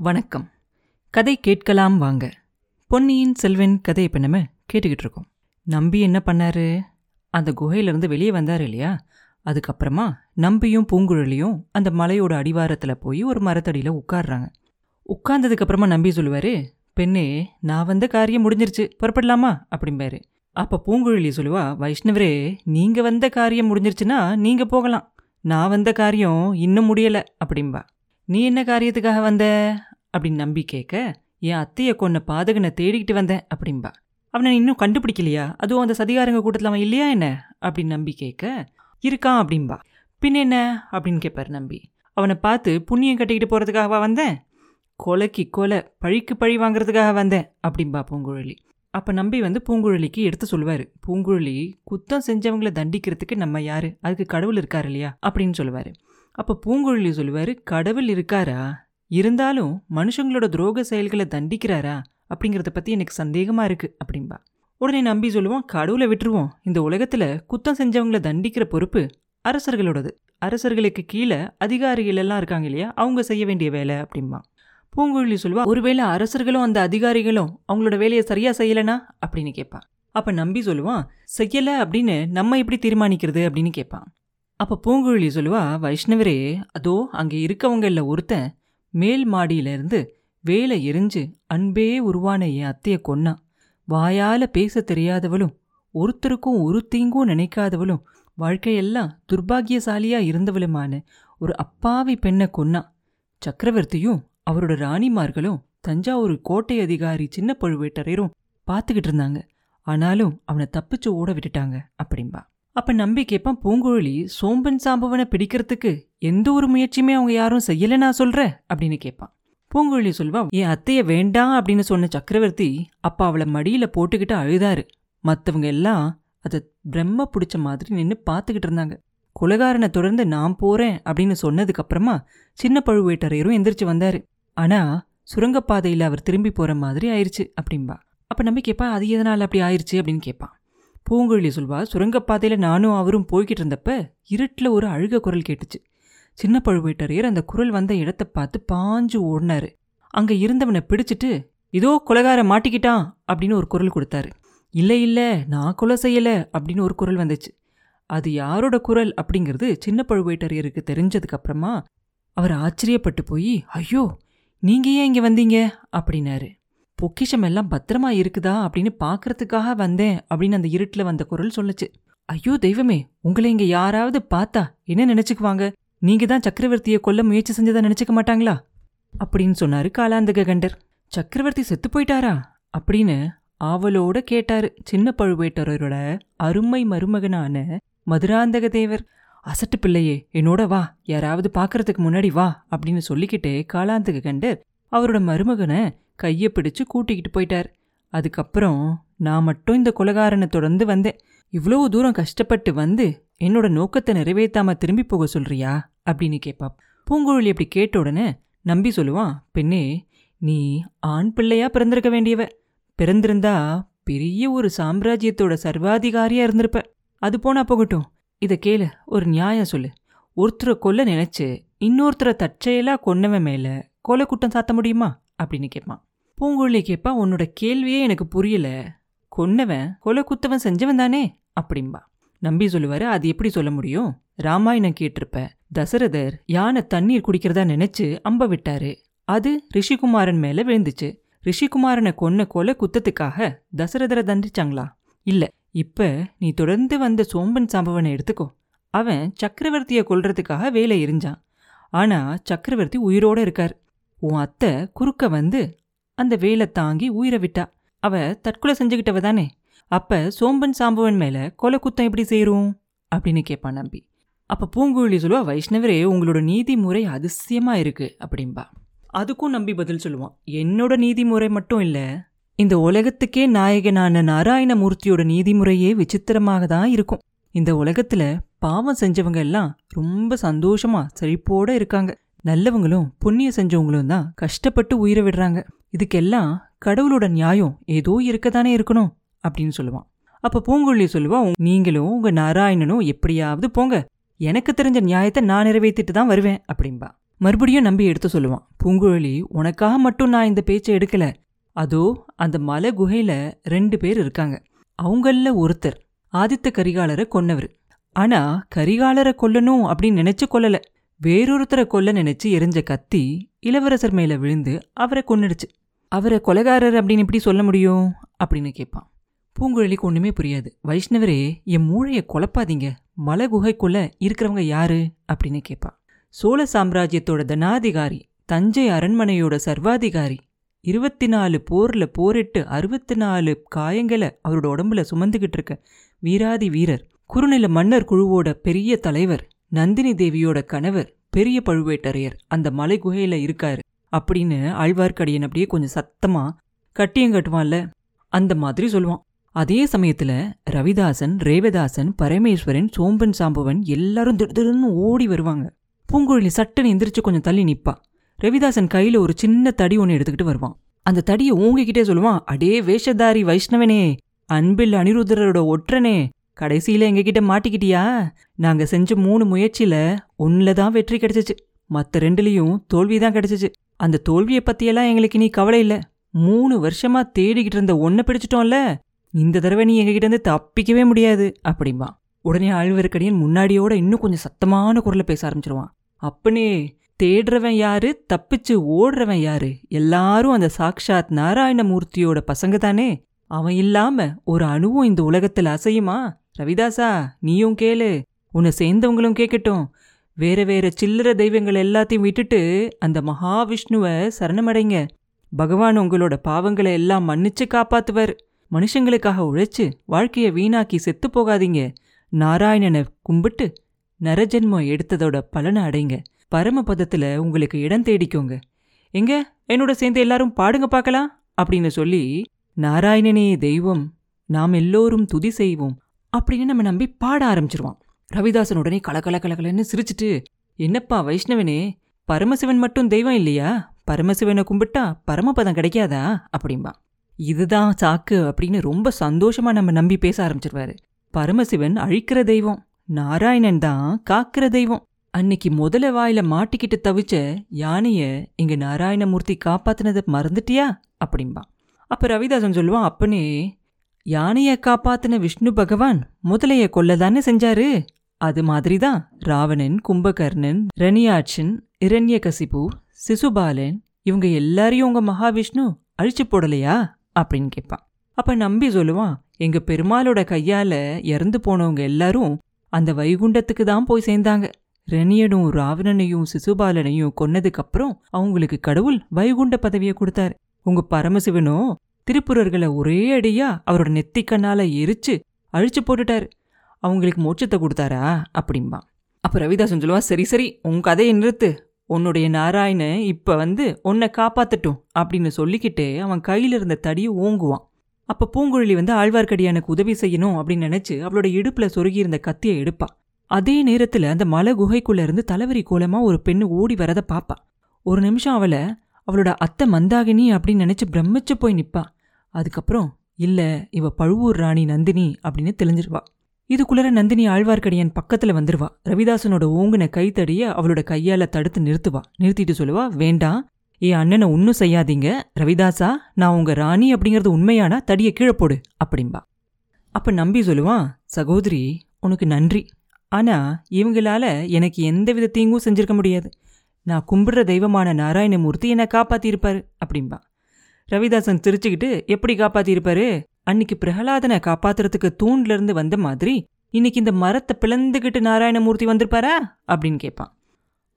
வணக்கம். கதை கேட்கலாம் வாங்க. பொன்னியின் செல்வன் கதை இப்போ நம்ம கேட்டுக்கிட்டு இருக்கோம். நம்பி என்ன பண்ணாரு? அந்த குகையிலேருந்து வெளியே வந்தார் இல்லையா? அதுக்கப்புறமா நம்பியும் பூங்குழலியும் அந்த மலையோட அடிவாரத்தில் போய் ஒரு மரத்தடியில் உட்கார்றாங்க. உட்கார்ந்ததுக்கப்புறமா நம்பி சொல்லுவார் பெண்ணே நான் வந்த காரியம் முடிஞ்சிருச்சு. புறப்படலாமா? அப்படிம்பாரு. அப்போ பூங்குழலி சொல்லுவா வைஷ்ணவரே நீங்கள் வந்த காரியம் முடிஞ்சிருச்சுன்னா நீங்கள் போகலாம். நான் வந்த காரியம் இன்னும் முடியலை. அப்படிம்பா. நீ என்ன காரியத்துக்காக வந்த? அப்படின்னு நம்பி கேட்க என் அத்தையை கொன்ன பாதகனை தேடிக்கிட்டு வந்தேன் அப்படின்பா அவனை இன்னும் கண்டுபிடிக்கலையா? அதுவும் அந்த சதிகாரங்க கூட்டத்தில் அவன் இல்லையா என்ன? அப்படின்னு நம்பி கேட்க இருக்கான் அப்படின்பா பின் என்ன? அப்படின்னு கேட்பார் நம்பி. அவனை பார்த்து புண்ணியம் கட்டிக்கிட்டு போகிறதுக்காகவா வந்தேன்? கொலைக்கு கொலை பழிக்கு பழி வாங்குறதுக்காக வந்தேன் அப்படின்பா பூங்குழலி. அப்போ நம்பி வந்து பூங்குழலிக்கு எடுத்து சொல்லுவார். பூங்குழலி குத்தம் செஞ்சவங்களை தண்டிக்கிறதுக்கு நம்ம யார்? அதுக்கு கடவுள் இருக்கார் இல்லையா? அப்படின்னு சொல்லுவார். அப்போ பூங்குழலி சொல்லுவார் கடவுள் இருக்காரா? இருந்தாலும் மனுஷங்களோட துரோக செயல்களை தண்டிக்கிறாரா? அப்படிங்கிறத பற்றி எனக்கு சந்தேகமாக இருக்குது அப்படின்பா உடனே நம்பி சொல்லுவோம் கடவுளை விட்டுருவோம். இந்த உலகத்தில் குத்தம் செஞ்சவங்களை தண்டிக்கிற பொறுப்பு அரசர்களோடது. அரசர்களுக்கு கீழே அதிகாரிகள் எல்லாம் இருக்காங்க இல்லையா? அவங்க செய்ய வேண்டிய வேலை அப்படின்பா பூங்குழலி சொல்லுவா ஒருவேளை அரசர்களும் அந்த அதிகாரிகளும் அவங்களோட வேலையை சரியா செய்யலைனா? அப்படின்னு கேட்பான் அப்ப நம்பி சொல்லுவான் செய்யலை அப்படின்னு நம்ம எப்படி தீர்மானிக்கிறது? அப்படின்னு கேட்பான் அப்ப பூங்குழலி சொல்லுவா வைஷ்ணவரே அதோ அங்க இருக்கவங்க ஒருத்தன் மேல் மாடியில இருந்து வேலை எரிஞ்சு அன்பே உருவான என் அத்தைய கொன்னா. வாயால பேச தெரியாதவளும் ஒருத்தருக்கும் ஒரு தீங்கும் நினைக்காதவளும் வாழ்க்கையெல்லாம் துர்பாகியசாலியாக இருந்தவளுமான ஒரு அப்பாவி பெண்ணை கொன்னா. சக்கரவர்த்தியும் அவரோட ராணிமார்களும் தஞ்சாவூர் கோட்டை அதிகாரி சின்ன பழுவேட்டரையரும் பார்த்துக்கிட்டு இருந்தாங்க. ஆனாலும் அவனை தப்பிச்சு ஓட விட்டுட்டாங்க அப்படின்பா அப்ப நம்பி கேப்பான் பூங்குழலி சோம்பன் சாம்பவனை பிடிக்கிறதுக்கு எந்த ஒரு முயற்சியுமே அவங்க யாரும் செய்யல நான் சொல்ற அப்படின்னு கேட்பான். பூங்குழலி சொல்வா என் அத்தைய வேண்டாம் அப்படின்னு சொன்ன சக்கரவர்த்தி அப்ப அவளை மடியில போட்டுக்கிட்டு அழுதாரு. மத்தவங்க எல்லாம் அதை பிரம்ம பிடிச்ச மாதிரி நின்று பார்த்துக்கிட்டு இருந்தாங்க. குலகாரனை தொடர்ந்து நான் போறேன் அப்படின்னு சொன்னதுக்கு அப்புறமா சின்ன பழுவேட்டரையரும் எந்திரிச்சு வந்தாரு. ஆனா சுரங்கப்பாதையில் அவர் திரும்பி போற மாதிரி ஆயிடுச்சு அப்படின்பா அப்ப நம்பி கேட்பா அது எதனால அப்படி ஆயிடுச்சு அப்படின்னு கேட்பான். பூங்குழலி சொல்வா சுரங்கப்பாதையில் நானும் அவரும் போய்கிட்டு இருந்தப்ப இருட்டில் ஒரு அழுக குரல் கேட்டுச்சு. சின்ன பழுவேட்டரையர் அந்த குரல் வந்த இடத்த பார்த்து பாஞ்சு ஓடினாரு. அங்க இருந்தவனை பிடிச்சிட்டு இதோ கொலகார மாட்டிக்கிட்டான் அப்படின்னு ஒரு குரல் கொடுத்தாரு. இல்லை இல்லை நான் கொலை செய்யல அப்படின்னு ஒரு குரல் வந்துச்சு. அது யாரோட குரல் அப்படிங்கிறது சின்ன பழுவேட்டரையருக்கு தெரிஞ்சதுக்கு அப்புறமா அவர் ஆச்சரியப்பட்டு போய் ஐயோ நீங்க ஏன் இங்கே வந்தீங்க? அப்படின்னாரு. பொக்கிஷம் எல்லாம் பத்திரமா இருக்குதா அப்படின்னு பார்க்கறதுக்காக வந்தேன் அப்படின்னு அந்த இருட்டில் வந்த குரல் சொல்லுச்சு. ஐயோ தெய்வமே உங்களை இங்க யாராவது பார்த்தா என்ன நினைச்சுக்குவாங்க? நீங்க தான் சக்கரவர்த்தியை கொல்ல முயற்சி செஞ்சதா நினைச்சுக்க மாட்டாங்களா? அப்படின்னு சொன்னாரு காலாந்தக கண்டர் சக்கரவர்த்தி செத்து போயிட்டாரா? அப்படின்னு ஆவலோட கேட்டாரு சின்ன பழுவேட்டரோட அருமை மருமகனான மதுராந்தக தேவர் அசட்டு பிள்ளையே என்னோட வா யாராவது பார்க்கறதுக்கு முன்னாடி வா அப்படின்னு சொல்லிக்கிட்டே காலாந்தக கண்டர் அவரோட மருமகனை கையை பிடிச்சு கூட்டிக்கிட்டு போயிட்டார். அதுக்கப்புறம் நான் மட்டும் இந்த கொலகாரனை தொடர்ந்து வந்தேன். இவ்வளவு தூரம் கஷ்டப்பட்டு வந்து என்னோட நோக்கத்தை நிறைவேற்றாம திரும்பி போக சொல்றியா? அப்படின்னு கேட்பா பூங்குழலி அப்படி கேட்ட உடனே நம்பி சொல்லுவான் பெண்ணே நீ ஆண் பிள்ளையா பிறந்திருக்க வேண்டியவ. பிறந்திருந்தா பெரிய ஒரு சாம்ராஜ்யத்தோட சர்வாதிகாரியா இருந்திருப்ப. அது போனா போகட்டும். இத கேளு ஒரு நியாயம் சொல்லு. ஒருத்தரை கொல்ல நினைச்சு இன்னொருத்தரை தற்செயலாக கொன்னவன் மேல கொலை குற்றம் சாத்த முடியுமா? அப்படின்னு கேட்பான் பூங்குழலி கேட்பா உன்னோட கேள்வியே எனக்கு புரியல. கொன்னவன் கொலை குத்தவன் செஞ்சவன் தானே? அப்படிம்பா. நம்பி சொல்லுவாரு அது எப்படி சொல்ல முடியும்? ராமாயணம் கேட்டிருப்ப தசரதர் யானை தண்ணீர் குடிக்கிறதா நினைச்சு அம்ப விட்டாரு. அது ரிஷிகுமாரன் மேல விழுந்துச்சு. ரிஷிகுமாரனை கொன்ன கொலை குத்தத்துக்காக தசரதரை தண்டிச்சாங்களா? இல்ல. இப்ப நீ தொடர்ந்து வந்த சோம்பன் சம்பவனை எடுத்துக்கோ. அவன் சக்கரவர்த்தியை கொல்றதுக்காக வேலை எரிஞ்சான். ஆனா சக்கரவர்த்தி உயிரோட இருக்கார். உன் அத்தை குறுக்க வந்து அந்த வேலை தாங்கி உயிரை விட்டா. அவ தற்கொலை செஞ்சுக்கிட்டவ தானே. அப்ப சோம்பன் சாம்பவன் மேல கொலை குத்தம் எப்படி சேரும்? அப்படின்னு கேட்பான் நம்பி. அப்ப பூங்குழலி சொல்லுவா வைஷ்ணவரே உங்களோட நீதிமுறை அதிசயமா இருக்கு அப்படின்பா அதுக்கும் நம்பி பதில் சொல்லுவான் என்னோட நீதிமுறை மட்டும் இல்ல இந்த உலகத்துக்கே நாயகனான நாராயணமூர்த்தியோட நீதிமுறையே விசித்திரமாக தான் இருக்கும். இந்த உலகத்துல பாவம் செஞ்சவங்க எல்லாம் ரொம்ப சந்தோஷமா செழிப்போட இருக்காங்க. நல்லவங்களும் புண்ணியம் செஞ்சவங்களும் தான் கஷ்டப்பட்டு உயிரை விடுறாங்க. இதுக்கெல்லாம் கடவுளோட நியாயம் ஏதோ இருக்கதானே இருக்கணும் அப்படின்னு சொல்லுவான். அப்ப பூங்குழலி சொல்லுவா நீங்களும் உங்க நாராயணனும் எப்படியாவது போங்க. எனக்கு தெரிஞ்ச நியாயத்தை நான் நிறைவேற்றிட்டு தான் வருவேன் அப்படின்பா மறுபடியும் நம்பி எடுத்து சொல்லுவான் பூங்குழலி உனக்காக மட்டும் நான் இந்த பேச்சை எடுக்கல. அதோ அந்த மலை குகையில ரெண்டு பேர் இருக்காங்க. அவங்கள ஒருத்தர் ஆதித்த கரிகாலரை கொன்னவர். ஆனா கரிகாலரை கொல்லணும் அப்படின்னு நினைச்சு கொல்லல. வேறொருத்தரை கொல்ல நினைச்சு எரிஞ்ச கத்தி இளவரசர் மேல விழுந்து அவரை கொன்னுடுச்சு. அவரை கொலைகாரர் அப்படின்னு எப்படி சொல்ல முடியும்? அப்படின்னு கேட்பான். பூங்குழலிக்கு ஒண்ணுமே புரியாது. வைஷ்ணவரே என் மூளையை குழப்பாதீங்க. மலை குகைக்குள்ள இருக்கிறவங்க யாரு? அப்படின்னு கேட்பா சோழ சாம்ராஜ்யத்தோட தனாதிகாரி தஞ்சை அரண்மனையோட சர்வாதிகாரி இருபத்தி நாலு போர்ல போரிட்டு அறுபத்தி நாலு காயங்களை அவரோட உடம்புல சுமந்துகிட்டு இருக்க வீராதி வீரர் குறுநில மன்னர் குழுவோட பெரிய தலைவர் நந்தினி தேவியோட கணவர் பெரிய பழுவேட்டரையர் அந்த மலை குகையில இருக்காரு. அப்படின்னு ஆழ்வார்க்கடியன் அப்படியே கொஞ்சம் சத்தமா கட்டியம் கட்டுவான்ல அந்த மாதிரி சொல்லுவான். அதே சமயத்துல ரவிதாசன் ரேவதாசன் பரமேஸ்வரன் சோம்பன் சாம்பவன் எல்லாரும் திடுதிடுன்னு ஓடி வருவாங்க. பூங்குழலி சட்டுன்னு எந்திரிச்சு கொஞ்சம் தள்ளி நிப்பா. ரவிதாசன் கையில ஒரு சின்ன தடி ஒன்று எடுத்துக்கிட்டு வருவான். அந்த தடியை ஓங்கிக்கிட்டே சொல்லுவான் அடே வேஷதாரி வைஷ்ணவனே அன்பில் அனிருத்தரோட ஒற்றனே கடைசியில் எங்ககிட்ட மாட்டிக்கிட்டியா? நாங்க செஞ்ச மூணு முயற்சியில ஒன்னுல தான் வெற்றி கிடைச்சிச்சு. மத்த ரெண்டுலயும் தோல்வி தான் கிடைச்சிச்சு. அந்த தோல்வியை பத்தியெல்லாம் எங்களுக்கு நீ கவலை இல்லை. மூணு வருஷமா தேடிக்கிட்டு இருந்த ஒன்ன பிடிச்சிட்டோம்ல. இந்த தடவை நீ எங்ககிட்ட இருந்து தப்பிக்கவே முடியாது அப்படிம்பா உடனே ஆழ்வார்க்கடியன் முன்னாடியோட இன்னும் கொஞ்சம் சத்தமான குரலில் பேச ஆரம்பிச்சிருவான். அப்பனே தேடுறவன் யாரு? தப்பிச்சு ஓடுறவன் யாரு? எல்லாரும் அந்த சாக்ஷாத் நாராயணமூர்த்தியோட பசங்க தானே? அவன் இல்லாம ஒரு அணுவும் இந்த உலகத்துல அசையுமா? ரவிதாசா நீயும் கேளு. உன்னை சேர்ந்தவங்களும் கேட்கட்டும் வேற வேற சில்லற தெய்வங்கள் எல்லாத்தையும் விட்டுட்டு அந்த மகாவிஷ்ணுவ சரணமடைங்க. பகவான் உங்களோட பாவங்களை எல்லாம் மன்னிச்சு காப்பாத்துவர். மனுஷங்களுக்காக உழைச்சு வாழ்க்கைய வீணாக்கி செத்து போகாதீங்க. நாராயணனை கும்பிட்டு நரஜென்மம் எடுத்ததோட பலனை அடைங்க. பரமபதத்துல உங்களுக்கு இடம் தேடிக்கோங்க. எங்க? என்னோட சேர்ந்து எல்லாரும் பாடுங்க பார்க்கலாம்? அப்படின்னு சொல்லி நாராயணனே தெய்வம் நாம் எல்லோரும் துதி செய்வோம். அப்படின்னு நம்ம நம்பி பாட ஆரம்பிச்சிருவான். ரவிதாசன் உடனே கலகல கலகலன்னு சிரிச்சிட்டு என்னப்பா வைஷ்ணவனே பரமசிவன் மட்டும் தெய்வம் இல்லையா? பரமசிவனை கும்பிட்டா பரமபதம் கிடைக்காதா? அப்படிம்பா. இதுதான் சாக்கு அப்படின்னு ரொம்ப சந்தோஷமா நம்ம நம்பி பேச ஆரம்பிச்சிருவாரு. பரமசிவன் அழிக்கிற தெய்வம் நாராயணன் தான் காக்கிற தெய்வம். அன்னைக்கு முதல வாயில மாட்டிக்கிட்டு தவிச்ச யானைய இங்க நாராயணமூர்த்தி காப்பாத்தினதை மறந்துட்டியா? அப்படிம்பா. அப்ப ரவிதாசன் சொல்லுவான் அப்பனே யானைய காப்பாத்தின விஷ்ணு பகவான் முதலைய கொல்லதானே செஞ்சாரு? அது மாதிரிதான் ராவணன் கும்பகர்ணன் ரணியாட்சன் இரண்யகசிபு சிசுபாலன் இவங்க எல்லாரையும் உங்க மகாவிஷ்ணு அழிச்சு போடலையா? அப்படின்னு கேட்பான். அப்ப நம்பி சொல்லுவான் எங்க பெருமாளோட கையால இறந்து போனவங்க எல்லாரும் அந்த வைகுண்டத்துக்கு தான் போய் சேர்ந்தாங்க. ரணியனும் ராவணனையும் சிசுபாலனையும் கொன்னதுக்கு அப்புறம் அவங்களுக்கு கடவுள் வைகுண்ட பதவியை கொடுத்தாரு. உங்க பரமசிவனும் திருப்புரர்களை ஒரே அடியா அவரோட நெத்திக்கண்ணால எரிச்சு அழிச்சு போட்டுட்டாரு. அவங்களுக்கு மோட்சத்தை கொடுத்தாரா? அப்படிம்பா. அப்ப ரவிதாசன் சொல்லுவா சரி சரி உன் கதையை நிறுத்து. உன்னுடைய நாராயணன் இப்ப வந்து உன்னை காப்பாத்துட்டும் அப்படின்னு சொல்லிக்கிட்டு அவன் கையில இருந்த தடியை ஓங்குவான். அப்ப பூங்குழலி வந்து ஆழ்வார்க்கடியானுக்கு உதவி செய்யணும் அப்படின்னு நினைச்சு அவளோட இடுப்புல சொருகி இருந்த கத்தியை எடுப்பா. அதே நேரத்துல அந்த மலை குகைக்குள்ள இருந்து தலைவரி கோலமா ஒரு பெண்ணு ஓடி வரதை பாப்பா. ஒரு நிமிஷம் அவளை அவளோட அத்தை மந்தாகினி அப்படின்னு நினைச்சு பிரமிச்சு போய் நிப்பா. அதுக்கப்புறம் இல்லை இவ பழுவூர் ராணி நந்தினி அப்படின்னு தெளிஞ்சிருவா. இதுக்குள்ளர நந்தினி ஆழ்வார்க்கடியான் பக்கத்தில் வந்துருவா. ரவிதாசனோட ஓங்கின கைத்தடியை அவளோட கையால் தடுத்து நிறுத்துவா. நிறுத்திட்டு சொல்லுவா வேண்டாம் என் அண்ணனை ஒன்றும் செய்யாதீங்க. ரவிதாசா நான் உங்கள் ராணி அப்படிங்கிறது உண்மையானா தடியை கீழே போடு அப்படிம்பா. அப்போ நம்பி சொல்லுவான் சகோதரி உனக்கு நன்றி. ஆனால் இவங்களால எனக்கு எந்த வித தீங்கும் செஞ்சிருக்க முடியாது. நான் கும்பிடுற தெய்வமான நாராயணமூர்த்தி என்னை காப்பாற்றியிருப்பார் அப்படிம்பா. ரவிதாசன் சிரிச்சுக்கிட்டு எப்படி காப்பாத்திருப்பாரு அன்னைக்கு பிரகலாதனை காப்பாத்துறதுக்கு தூண்ல இருந்து வந்த மாதிரி இன்னைக்கு இந்த மரத்தை பிளந்துகிட்டு நாராயணமூர்த்தி வந்திருப்பாரா? அப்படின்னு கேட்பான்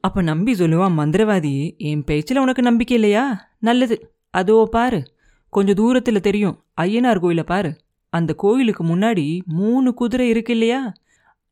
அப்ப நம்பி சொல்லுவான் மந்திரவாதி என் பேச்சில் உனக்கு நம்பிக்கை இல்லையா? நல்லது. அதோ பாரு. கொஞ்சம் தூரத்துல தெரியும். ஐயனார் கோயிலை பாரு. அந்த கோயிலுக்கு முன்னாடி மூணு குதிரை இருக்கு இல்லையா?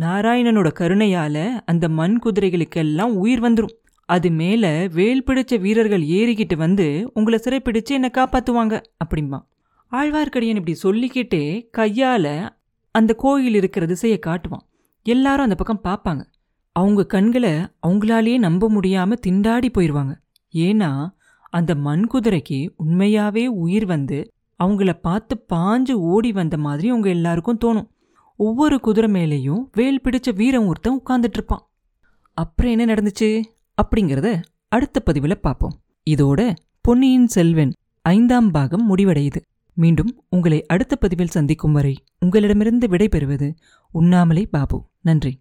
நாராயணனோட கருணையால அந்த மண் குதிரைகளுக்கெல்லாம் உயிர் வந்துரும். அது மேல வேல் பிடிச்ச வீரர்கள் ஏறிக்கிட்டு வந்து உங்களை சிறைப்பிடிச்சு என்னை காப்பாத்துவாங்க அப்படிம்பா. ஆழ்வார்க்கடியன் இப்படி சொல்லிக்கிட்டே கையால அந்த கோயில் இருக்கிற திசையை காட்டுவான். எல்லாரும் அந்த பக்கம் பார்ப்பாங்க அவங்க கண்களை அவங்களாலேயே நம்ப முடியாம திண்டாடி போயிடுவாங்க ஏன்னா அந்த மண் குதிரைக்கு உண்மையாவே உயிர் வந்து அவங்கள பார்த்து பாஞ்சு ஓடி வந்த மாதிரி அவங்க எல்லாருக்கும் தோணும். ஒவ்வொரு குதிரை மேலேயும் வேல் பிடிச்ச வீரம் ஒருத்தன் உட்கார்ந்துட்டு இருப்பான். அப்புறம் என்ன நடந்துச்சு? அப்படிங்கிறத அடுத்த பதிவில் பார்ப்போம் இதோட பொன்னியின் செல்வன் ஐந்தாம் பாகம் முடிவடையுது. மீண்டும் உங்களை அடுத்த பதிவில் சந்திக்கும் வரை உங்களிடமிருந்து விடைபெறுவது உண்ணாமலே பாபு. நன்றி.